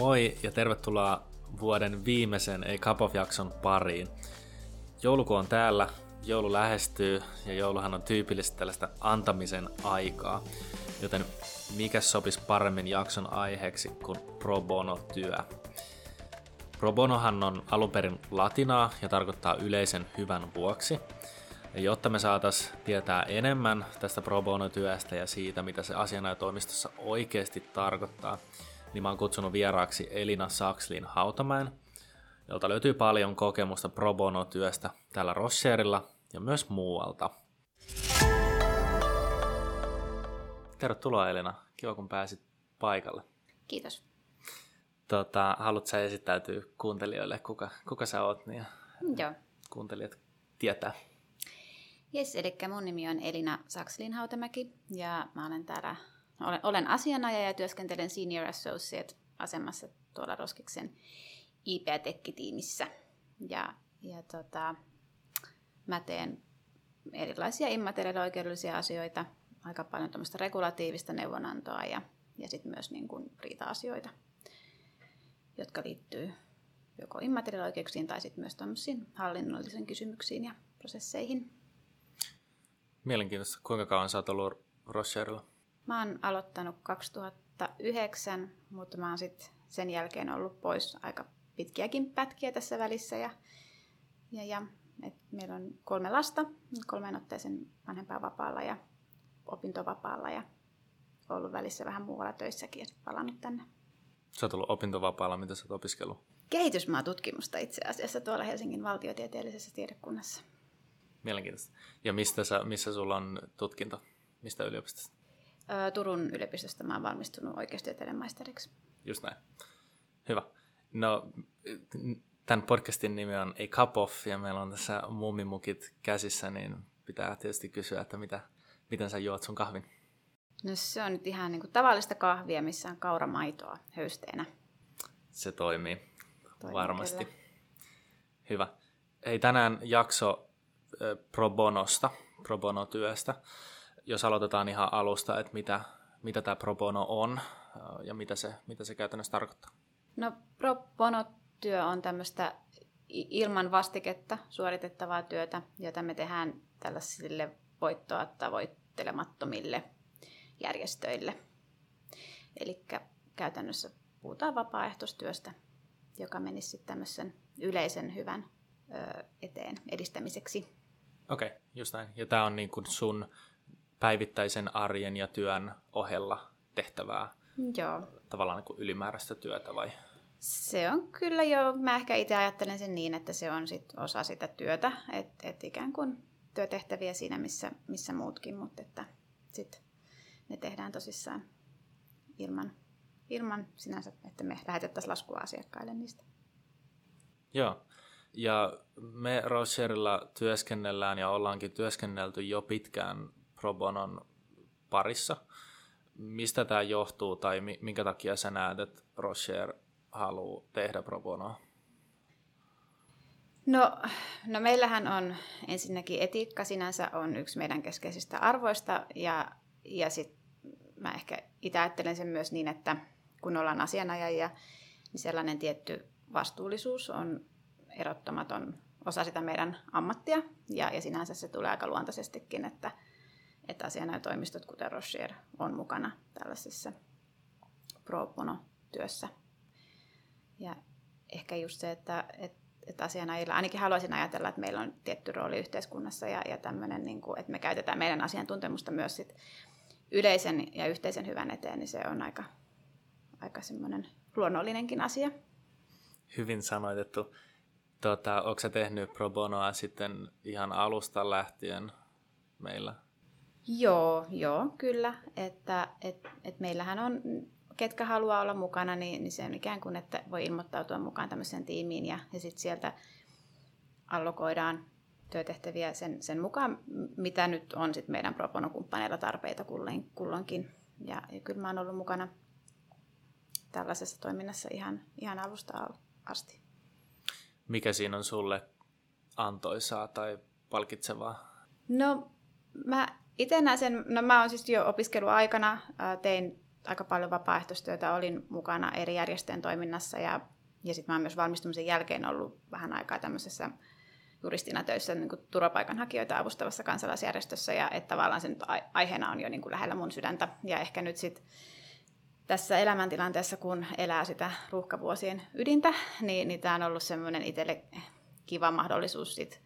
Moi ja tervetuloa vuoden viimeisen Ei Kapov-jakson pariin. Jouluku on täällä, joulu lähestyy ja jouluhan on tyypillistä tällaista antamisen aikaa. Joten mikä sopisi paremmin jakson aiheeksi kuin pro bono-työ? Pro bonohan on alun perin latinaa ja tarkoittaa yleisen hyvän vuoksi. Ja jotta me saataisiin tietää enemmän tästä pro bono-työstä ja siitä, mitä se asianajotoimistossa oikeasti tarkoittaa, niin mä oon kutsunut vieraaksi Elina Sakslin Hautamäen, jolta löytyy paljon kokemusta pro bono-työstä täällä Rosserilla ja myös muualta. Tervetuloa Elina, kiva kun pääsit paikalle. Kiitos. Tota, haluatko sä esittäytyä kuuntelijoille, kuka, kuka sä oot, niin Joo. kuuntelijat tietää. Jes, eli mun nimi on Elina Sakslin Hautamäki ja mä olen täällä, olen, olen asianajaja ja työskentelen Senior Associate-asemassa tuolla Roskiksen IP-tekkitiimissä. Ja, ja tota, mä teen erilaisia immateriaalioikeudellisia asioita, aika paljon tämmöistä regulatiivista neuvonantoa ja, ja sitten myös niin kuin riita-asioita, jotka liittyy joko immateriaalioikeuksiin tai sitten myös tämmöisiin hallinnollisiin kysymyksiin ja prosesseihin. Mielenkiintoista. Kuinka kauan sä oot ollut Roscherilla? Mä oon aloittanut 2009, mutta mä oon sitten sen jälkeen ollut pois aika pitkiäkin pätkiä tässä välissä. Ja, ja, ja et meillä on kolme lasta, kolmeen otteeseen vanhempaa vapaalla ja opintovapaalla ja ollut välissä vähän muualla töissäkin ja sitten palannut tänne. Sä oot ollut opintovapaalla, mitä sä oot opiskellut? Kehitysmaatutkimusta itse asiassa tuolla Helsingin valtiotieteellisessä tiedekunnassa. Mielenkiintoista. Ja mistä sä, missä sulla on tutkinto? Mistä yliopistosta? Turun yliopistosta mä oon valmistunut oikeustieteiden maisteriksi. Just näin. Hyvä. No, tämän podcastin nimi on A Cup Off, ja meillä on tässä mummimukit käsissä, niin pitää tietysti kysyä, että mitä, miten sä juot sun kahvin? No se on nyt ihan niin kuin tavallista kahvia, missä on kauramaitoa höysteenä. Se toimii, Toimii varmasti. kyllä. Hyvä. Ei tänään jakso pro bonosta, pro bono-työstä. Jos aloitetaan ihan alusta, että mitä, mitä tämä pro bono on ja mitä se, mitä se käytännössä tarkoittaa. No pro bono-työ on tämmöistä ilman vastiketta suoritettavaa työtä, jota me tehdään tällaisille voittoa tavoittelemattomille järjestöille. Eli käytännössä puhutaan vapaaehtoistyöstä, joka menisi sitten tämmöisen yleisen hyvän ö, eteen edistämiseksi. Okei, okay, just näin. Ja tämä on niin kuin sun päivittäisen arjen ja työn ohella tehtävää Joo, tavallaan niin kuin ylimääräistä työtä vai? Se on kyllä jo, mä ehkä itse ajattelen sen niin, että se on sit osa sitä työtä, että et ikään kuin työtehtäviä siinä, missä, missä muutkin, mutta että sit ne tehdään tosissaan ilman, ilman sinänsä, että me lähetettäisiin laskua asiakkaille niistä. Joo. Ja me Rocherilla työskennellään ja ollaankin työskennelty jo pitkään pro bonon parissa. Mistä tämä johtuu tai mi- minkä takia sä näet, että Rocher haluaa tehdä pro bonoa? No, no meillähän on ensinnäkin etiikka sinänsä on yksi meidän keskeisistä arvoista ja, ja sitten mä ehkä itse ajattelen sen myös niin, että kun ollaan asianajajia, niin sellainen tietty vastuullisuus on erottamaton osa sitä meidän ammattia ja, ja sinänsä se tulee aika luontaisestikin, että, että asianajotoimistot kuten Rocher on mukana tällaisessa pro bono-työssä. Ja ehkä just se, että, että, että asianajilla, ainakin haluaisin ajatella, että meillä on tietty rooli yhteiskunnassa ja, ja tämmöinen, niin kuin, että me käytetään meidän asiantuntemusta myös sit yleisen ja yhteisen hyvän eteen, niin se on aika, aika semmoinen luonnollinenkin asia. Hyvin sanoitettu. Tota, onko sä tehnyt pro bonoa sitten ihan alusta lähtien meillä? Joo, joo, kyllä. Että et, et meillähän on, ketkä haluaa olla mukana, niin, niin se on ikään kuin, että voi ilmoittautua mukaan tämmöiseen tiimiin ja, ja sitten sieltä allokoidaan työtehtäviä sen, sen mukaan, mitä nyt on sit meidän pro bono-kumppaneilla tarpeita kulloin, kulloinkin. Ja, ja kyllä mä oon ollut mukana tällaisessa toiminnassa ihan, ihan alusta al- asti. Mikä siinä on sulle antoisaa tai palkitsevaa? No mä itse näen sen, no mä oon siis jo opiskeluaikana tein aika paljon vapaaehtoistyötä, olin mukana eri järjestöjen toiminnassa ja, ja sitten mä oon myös valmistumisen jälkeen ollut vähän aikaa tämmöisessä juristina töissä niin kuin turvapaikanhakijoita avustavassa kansalaisjärjestössä ja että tavallaan se nyt aiheena on jo niin kuin lähellä mun sydäntä. Ja ehkä nyt sitten tässä elämäntilanteessa, kun elää sitä ruuhkavuosien ydintä, niin, niin tämä on ollut semmoinen itselle kiva mahdollisuus sit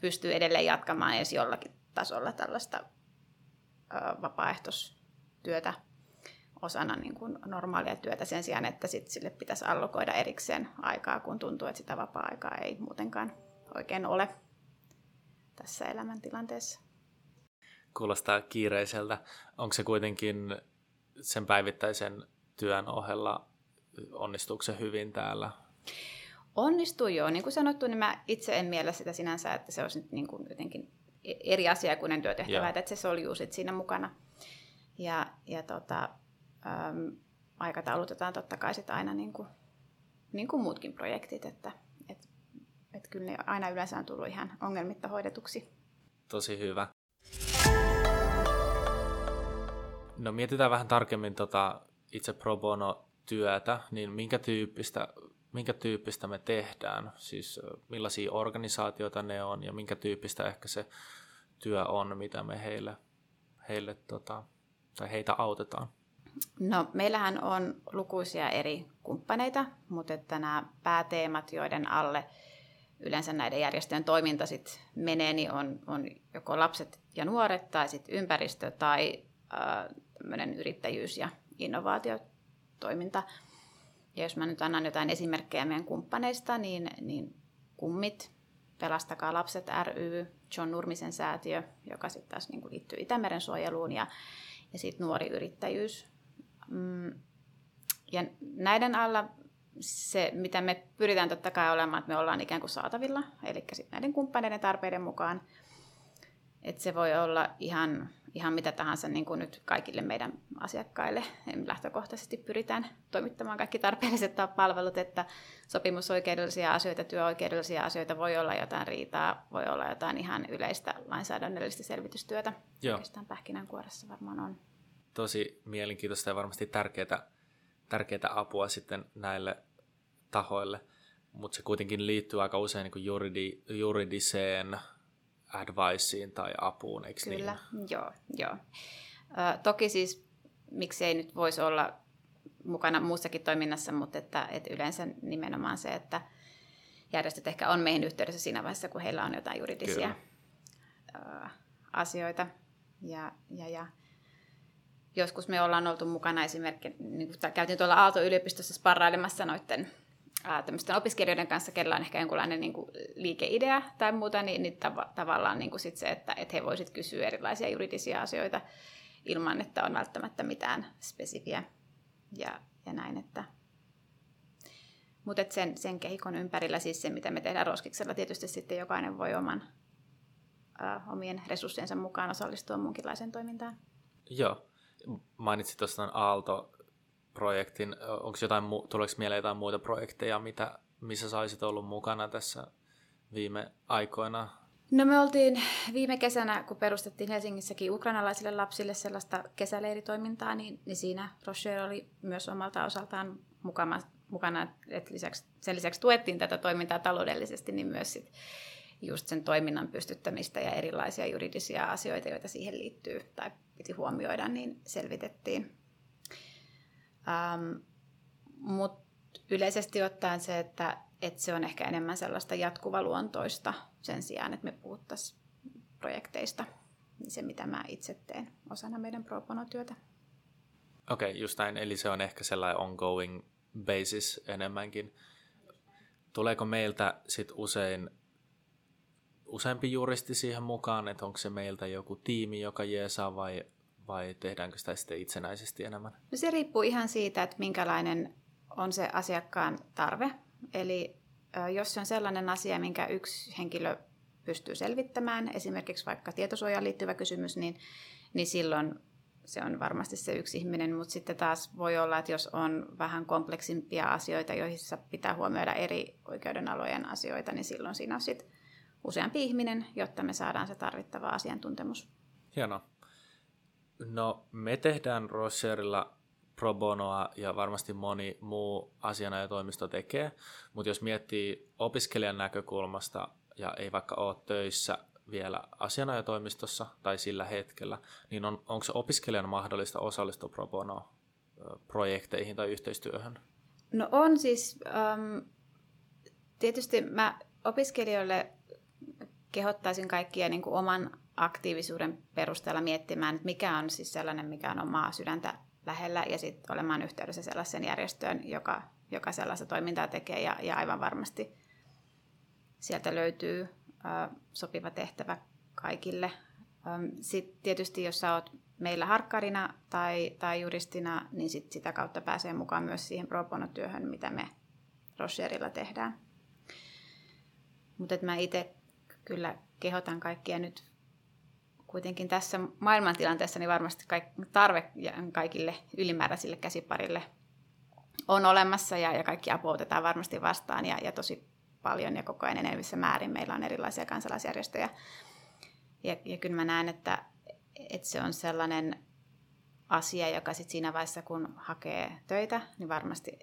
pystyy edelleen jatkamaan edes jollakin tasolla tällaista ö, vapaaehtoistyötä osana niin kuin normaalia työtä sen sijaan, että sit sille pitäisi allokoida erikseen aikaa, kun tuntuu, että sitä vapaa-aikaa ei muutenkaan oikein ole tässä elämäntilanteessa. Kuulostaa kiireiseltä. Onko se kuitenkin sen päivittäisen työn ohella, onnistuuko se hyvin täällä? Onnistuu joo. Niin kuin sanottu, niin mä itse en miellä sitä sinänsä, että se olisi nyt niin kuin jotenkin eri asia kuin työtehtävä, että se soljuu sit siinä mukana. Ja, ja tota, äm, aikataulutetaan totta kai sit aina niin kuin, niin kuin muutkin projektit, että et, et kyllä ne aina yleensä on tullut ihan ongelmitta hoidetuksi. Tosi hyvä. No mietitään vähän tarkemmin tota itse pro bono työtä, niin minkä tyyppistä, minkä tyyppistä me tehdään, siis millaisia organisaatioita ne on ja minkä tyyppistä ehkä se työ on, mitä me heille, heille tota, tai heitä autetaan? No, meillähän on lukuisia eri kumppaneita, mutta että nämä pääteemat, joiden alle yleensä näiden järjestöjen toiminta sit menee, niin on, on joko lapset ja nuoret tai sit ympäristö tai äh, yrittäjyys ja innovaatiotoiminta. Ja jos mä nyt annan jotain esimerkkejä meidän kumppaneista, niin, niin Kummit, Pelastakaa lapset ry, John Nurmisen säätiö, joka sitten taas niin liittyy Itämeren suojeluun, ja, ja sitten nuori yrittäjyys. Mm, ja näiden alla se, mitä me pyritään totta kai olemaan, että me ollaan ikään kuin saatavilla, eli sitten näiden kumppaneiden tarpeiden mukaan. Että se voi olla ihan ihan mitä tahansa niin kuin nyt kaikille meidän asiakkaille. Lähtökohtaisesti pyritään toimittamaan kaikki tarpeelliset palvelut, että sopimusoikeudellisia asioita, työoikeudellisia asioita, voi olla jotain riitaa, voi olla jotain ihan yleistä lainsäädännöllistä selvitystyötä. Joo. Oikeastaan pähkinänkuoressa varmaan on. Tosi mielenkiintoista ja varmasti tärkeää, tärkeää apua sitten näille tahoille, mutta se kuitenkin liittyy aika usein niin juridi, juridiseen adviceen tai apuun, eikö niin? Kyllä, niin? joo. joo. Ö, toki siis miksei nyt voisi olla mukana muussakin toiminnassa, mutta että, että yleensä nimenomaan se, että järjestöt ehkä on meihin yhteydessä siinä vaiheessa, kun heillä on jotain juridisia Kyllä. asioita. Ja, ja, ja joskus me ollaan oltu mukana esimerkiksi, niin käytiin tuolla Aalto-yliopistossa sparrailemassa noiden tämmöisten opiskelijoiden kanssa, kellä on ehkä jonkunlainen niin kuin liikeidea tai muuta, niin, niin tav- tavallaan niin kuin sit se, että, että he voisivat kysyä erilaisia juridisia asioita ilman, että on välttämättä mitään spesifiä ja, ja näin. Että. Mutta sen, sen kehikon ympärillä siis se, mitä me tehdään Roskiksella, tietysti sitten jokainen voi oman ä, omien resurssiensa mukaan osallistua muunkinlaiseen toimintaan. Joo. Mainitsit tuosta Aalto projektin. Onko jotain, tuleeko mieleen jotain muita projekteja, mitä, missä saisit ollut mukana tässä viime aikoina? No me oltiin viime kesänä, kun perustettiin Helsingissäkin ukrainalaisille lapsille sellaista kesäleiritoimintaa, niin, niin siinä Rocher oli myös omalta osaltaan mukana, mukana että lisäksi, sen lisäksi tuettiin tätä toimintaa taloudellisesti, niin myös sit just sen toiminnan pystyttämistä ja erilaisia juridisia asioita, joita siihen liittyy tai piti huomioida, niin selvitettiin. Ähm, Mutta yleisesti ottaen se, että, että se on ehkä enemmän sellaista jatkuvaluontoista sen sijaan, että me puhuttaisiin projekteista, niin se mitä mä itse teen osana meidän pro työtä Okei, okay, just näin. Eli se on ehkä sellainen ongoing basis enemmänkin. Tuleeko meiltä sit usein useampi juristi siihen mukaan, että onko se meiltä joku tiimi, joka jeesaa vai vai tehdäänkö sitä sitten itsenäisesti enemmän? No se riippuu ihan siitä, että minkälainen on se asiakkaan tarve. Eli jos se on sellainen asia, minkä yksi henkilö pystyy selvittämään, esimerkiksi vaikka tietosuojaan liittyvä kysymys, niin, niin silloin se on varmasti se yksi ihminen, mutta sitten taas voi olla, että jos on vähän kompleksimpia asioita, joissa pitää huomioida eri oikeudenalojen asioita, niin silloin siinä on sitten useampi ihminen, jotta me saadaan se tarvittava asiantuntemus. Hienoa. No, me tehdään Rocherilla pro bonoa ja varmasti moni muu asianajotoimisto tekee, mutta jos miettii opiskelijan näkökulmasta ja ei vaikka ole töissä vielä asianajotoimistossa tai sillä hetkellä, niin on, onko se opiskelijan mahdollista osallistua pro bono projekteihin tai yhteistyöhön? No on siis, tietysti mä opiskelijoille kehottaisin kaikkia niin kuin oman aktiivisuuden perusteella miettimään, että mikä on siis sellainen, mikä on omaa sydäntä lähellä ja sitten olemaan yhteydessä sellaisen järjestöön, joka, joka sellaista toimintaa tekee ja, ja aivan varmasti sieltä löytyy ö, sopiva tehtävä kaikille. Sitten tietysti, jos sä oot meillä harkkarina tai, tai juristina, niin sit sitä kautta pääsee mukaan myös siihen pro bono-työhön, mitä me Rocherilla tehdään. Mutta mä itse kyllä kehotan kaikkia nyt kuitenkin tässä maailmantilanteessa niin varmasti tarve kaikille ylimääräisille käsiparille on olemassa ja, ja kaikki apu otetaan varmasti vastaan ja, ja tosi paljon ja koko ajan enemmissä määrin meillä on erilaisia kansalaisjärjestöjä. Ja, ja kyllä mä näen, että, että se on sellainen asia, joka sitten siinä vaiheessa, kun hakee töitä, niin varmasti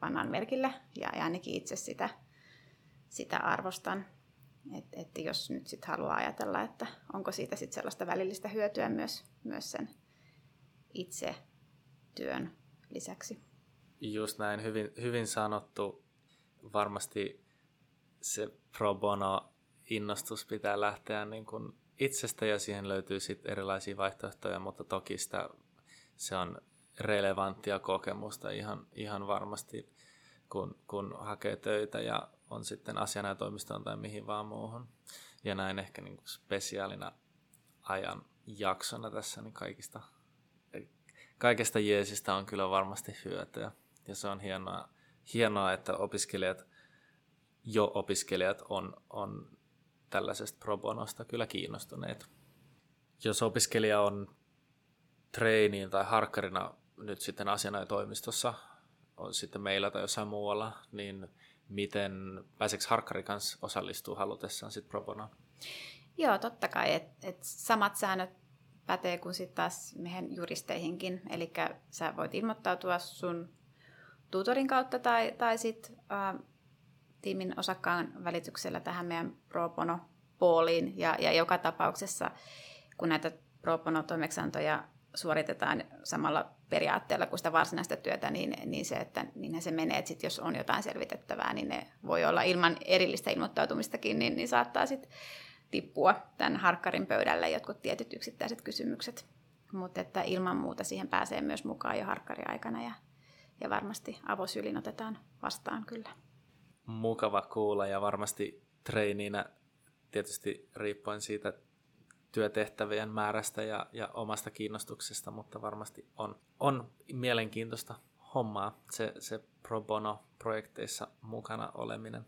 pannaan merkille ja, ja ainakin itse sitä, sitä arvostan. Että et jos nyt sitten haluaa ajatella, että onko siitä sitten sellaista välillistä hyötyä myös, myös sen itse työn lisäksi. Just näin, hyvin, hyvin sanottu. Varmasti se pro bono innostus pitää lähteä niin kuin itsestä ja siihen löytyy sitten erilaisia vaihtoehtoja, mutta toki sitä, se on relevanttia kokemusta ihan, ihan varmasti, kun, kun hakee töitä ja on sitten asianajotoimistoon tai mihin vaan muuhun. Ja näin ehkä niin kuin spesiaalina ajan jaksona tässä, niin kaikista, kaikesta jeesistä on kyllä varmasti hyötyä. Ja se on hienoa, hienoa että opiskelijat, jo opiskelijat on, on tällaisesta pro bonosta kyllä kiinnostuneita. Jos opiskelija on treiniin tai harkkarina nyt sitten asianajotoimistossa, on sitten meillä tai jossain muualla, niin miten pääseekö harkkari kanssa osallistuu halutessaan sitten pro bono? Joo, totta kai. Et, et samat säännöt pätee kuin sitten taas meidän juristeihinkin. Eli sä voit ilmoittautua sun tutorin kautta tai, tai sitten äh, tiimin osakkaan välityksellä tähän meidän pro bono pooliin. Ja, ja joka tapauksessa, kun näitä pro bono toimeksiantoja suoritetaan samalla periaatteella kuin sitä varsinaista työtä, niin, niin se, että niin se menee, että sit jos on jotain selvitettävää, niin ne voi olla ilman erillistä ilmoittautumistakin, niin, niin saattaa sitten tippua tämän harkkarin pöydälle jotkut tietyt yksittäiset kysymykset. Mutta että ilman muuta siihen pääsee myös mukaan jo harkkariaikana ja, ja varmasti avosylin otetaan vastaan kyllä. Mukava kuulla ja varmasti treiniinä tietysti riippuen siitä työtehtävien määrästä ja, ja omasta kiinnostuksesta, mutta varmasti on, on mielenkiintoista hommaa se, se pro bono-projekteissa mukana oleminen.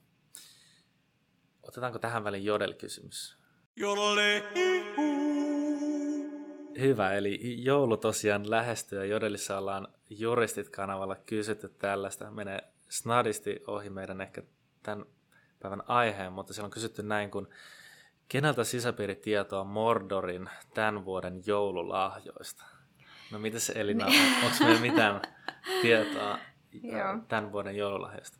Otetaanko tähän väliin Jodel-kysymys? Hyvä, eli joulu tosiaan lähestyy ja Jodelissa ollaan Juristit-kanavalla kysytty tällaista. Menee snadisti ohi meidän ehkä tämän päivän aiheen, mutta siellä on kysytty näin, kun Keneltä sisäpiiritietoa Mordorin tämän vuoden joululahjoista? No mitäs Elina, onko meillä mitään tietoa tämän vuoden joululahjoista?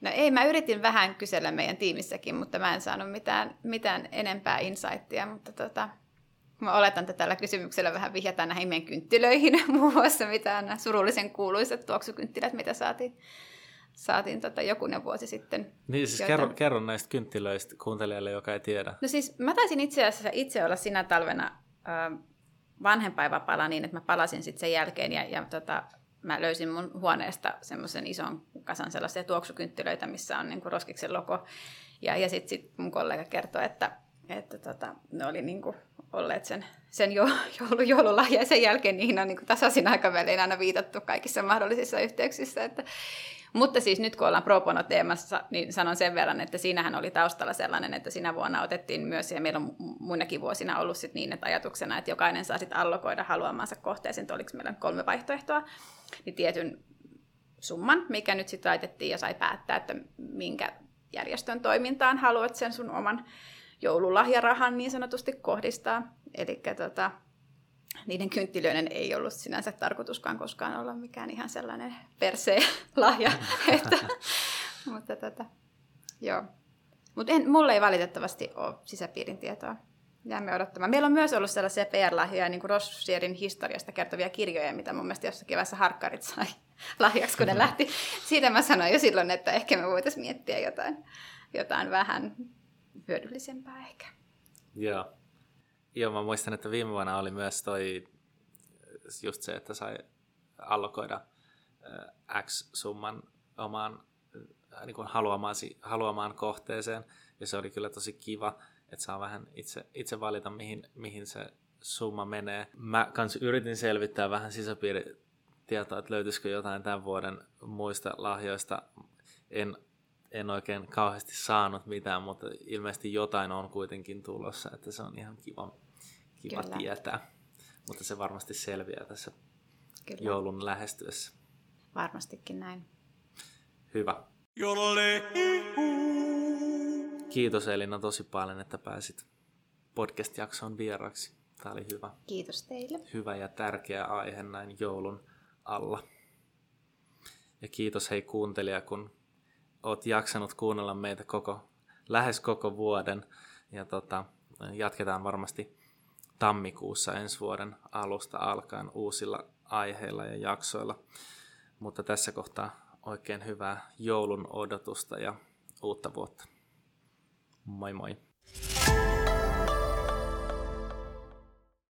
No ei, mä yritin vähän kysellä meidän tiimissäkin, mutta mä en saanut mitään, mitään enempää insightia, mutta tota, mä oletan, että tällä kysymyksellä vähän vihjataan näihin meidän kynttilöihin, muun muassa mitään surullisen kuuluisat tuoksukynttilät, mitä saatiin saatiin tota jokunen vuosi sitten. Niin siis kerro, kerro näistä kynttilöistä kuuntelijalle, joka ei tiedä. No siis mä taisin itse asiassa itse olla sinä talvena äh, vanhempainvapaalla niin, että mä palasin sitten sen jälkeen ja, ja tota, mä löysin mun huoneesta semmoisen ison kasan sellaisia tuoksukynttilöitä, missä on niin Roskiksen logo. Ja, ja sitten sit mun kollega kertoi, että, että tota, ne oli niin kuin olleet sen, sen jo, joulu, joululahja ja sen jälkeen niihin on niin tasaisin aikavälein aina viitattu kaikissa mahdollisissa yhteyksissä. Että, mutta siis nyt kun ollaan pro bono teemassa, niin sanon sen verran, että siinähän oli taustalla sellainen, että sinä vuonna otettiin myös, ja meillä on muinakin vuosina ollut sit niin, että ajatuksena, että jokainen saa sitten allokoida haluamansa kohteeseen, että oliko meillä kolme vaihtoehtoa, niin tietyn summan, mikä nyt sitten laitettiin ja sai päättää, että minkä järjestön toimintaan haluat sen sun oman joululahjarahan niin sanotusti kohdistaa. Eli tota, niiden kynttilöiden ei ollut sinänsä tarkoituskaan koskaan olla mikään ihan sellainen persee-lahja. että, mutta tota, joo. Mutta mulla ei valitettavasti ole sisäpiirin tietoa. Jäämme odottamaan. Meillä on myös ollut sellaisia PR-lahjoja, niin kuin Rossierin historiasta kertovia kirjoja, mitä mun mielestä jossakin vaiheessa harkkarit sai lahjaksi, kun ne lähti. Siitä mä sanoin jo silloin, että ehkä me voitaisiin miettiä jotain, jotain vähän hyödyllisempää ehkä. Joo. Joo, mä muistan, että viime vuonna oli myös toi just se, että sai allokoida X summan omaan niin kuin haluamaan, haluamaan kohteeseen. Ja se oli kyllä tosi kiva, että saa vähän itse, itse valita, mihin, mihin se summa menee. Mä kans yritin selvittää vähän sisäpiiritietoa, että löytyisikö jotain tämän vuoden muista lahjoista. En, en oikein kauheasti saanut mitään, mutta ilmeisesti jotain on kuitenkin tulossa, että se on ihan kiva, kiva tietää. Mutta se varmasti selviää tässä Kyllä. joulun lähestyessä. Varmastikin näin. Hyvä. Kiitos Elina tosi paljon, että pääsit podcast-jaksoon vieraksi. Tämä oli hyvä. Kiitos teille. Hyvä ja tärkeä aihe näin joulun alla. Ja kiitos hei kuuntelija, kun oot jaksanut kuunnella meitä koko, lähes koko vuoden. Ja tota, jatketaan varmasti tammikuussa ensi vuoden alusta alkaen uusilla aiheilla ja jaksoilla. Mutta tässä kohtaa oikein hyvää joulun odotusta ja uutta vuotta. Moi moi!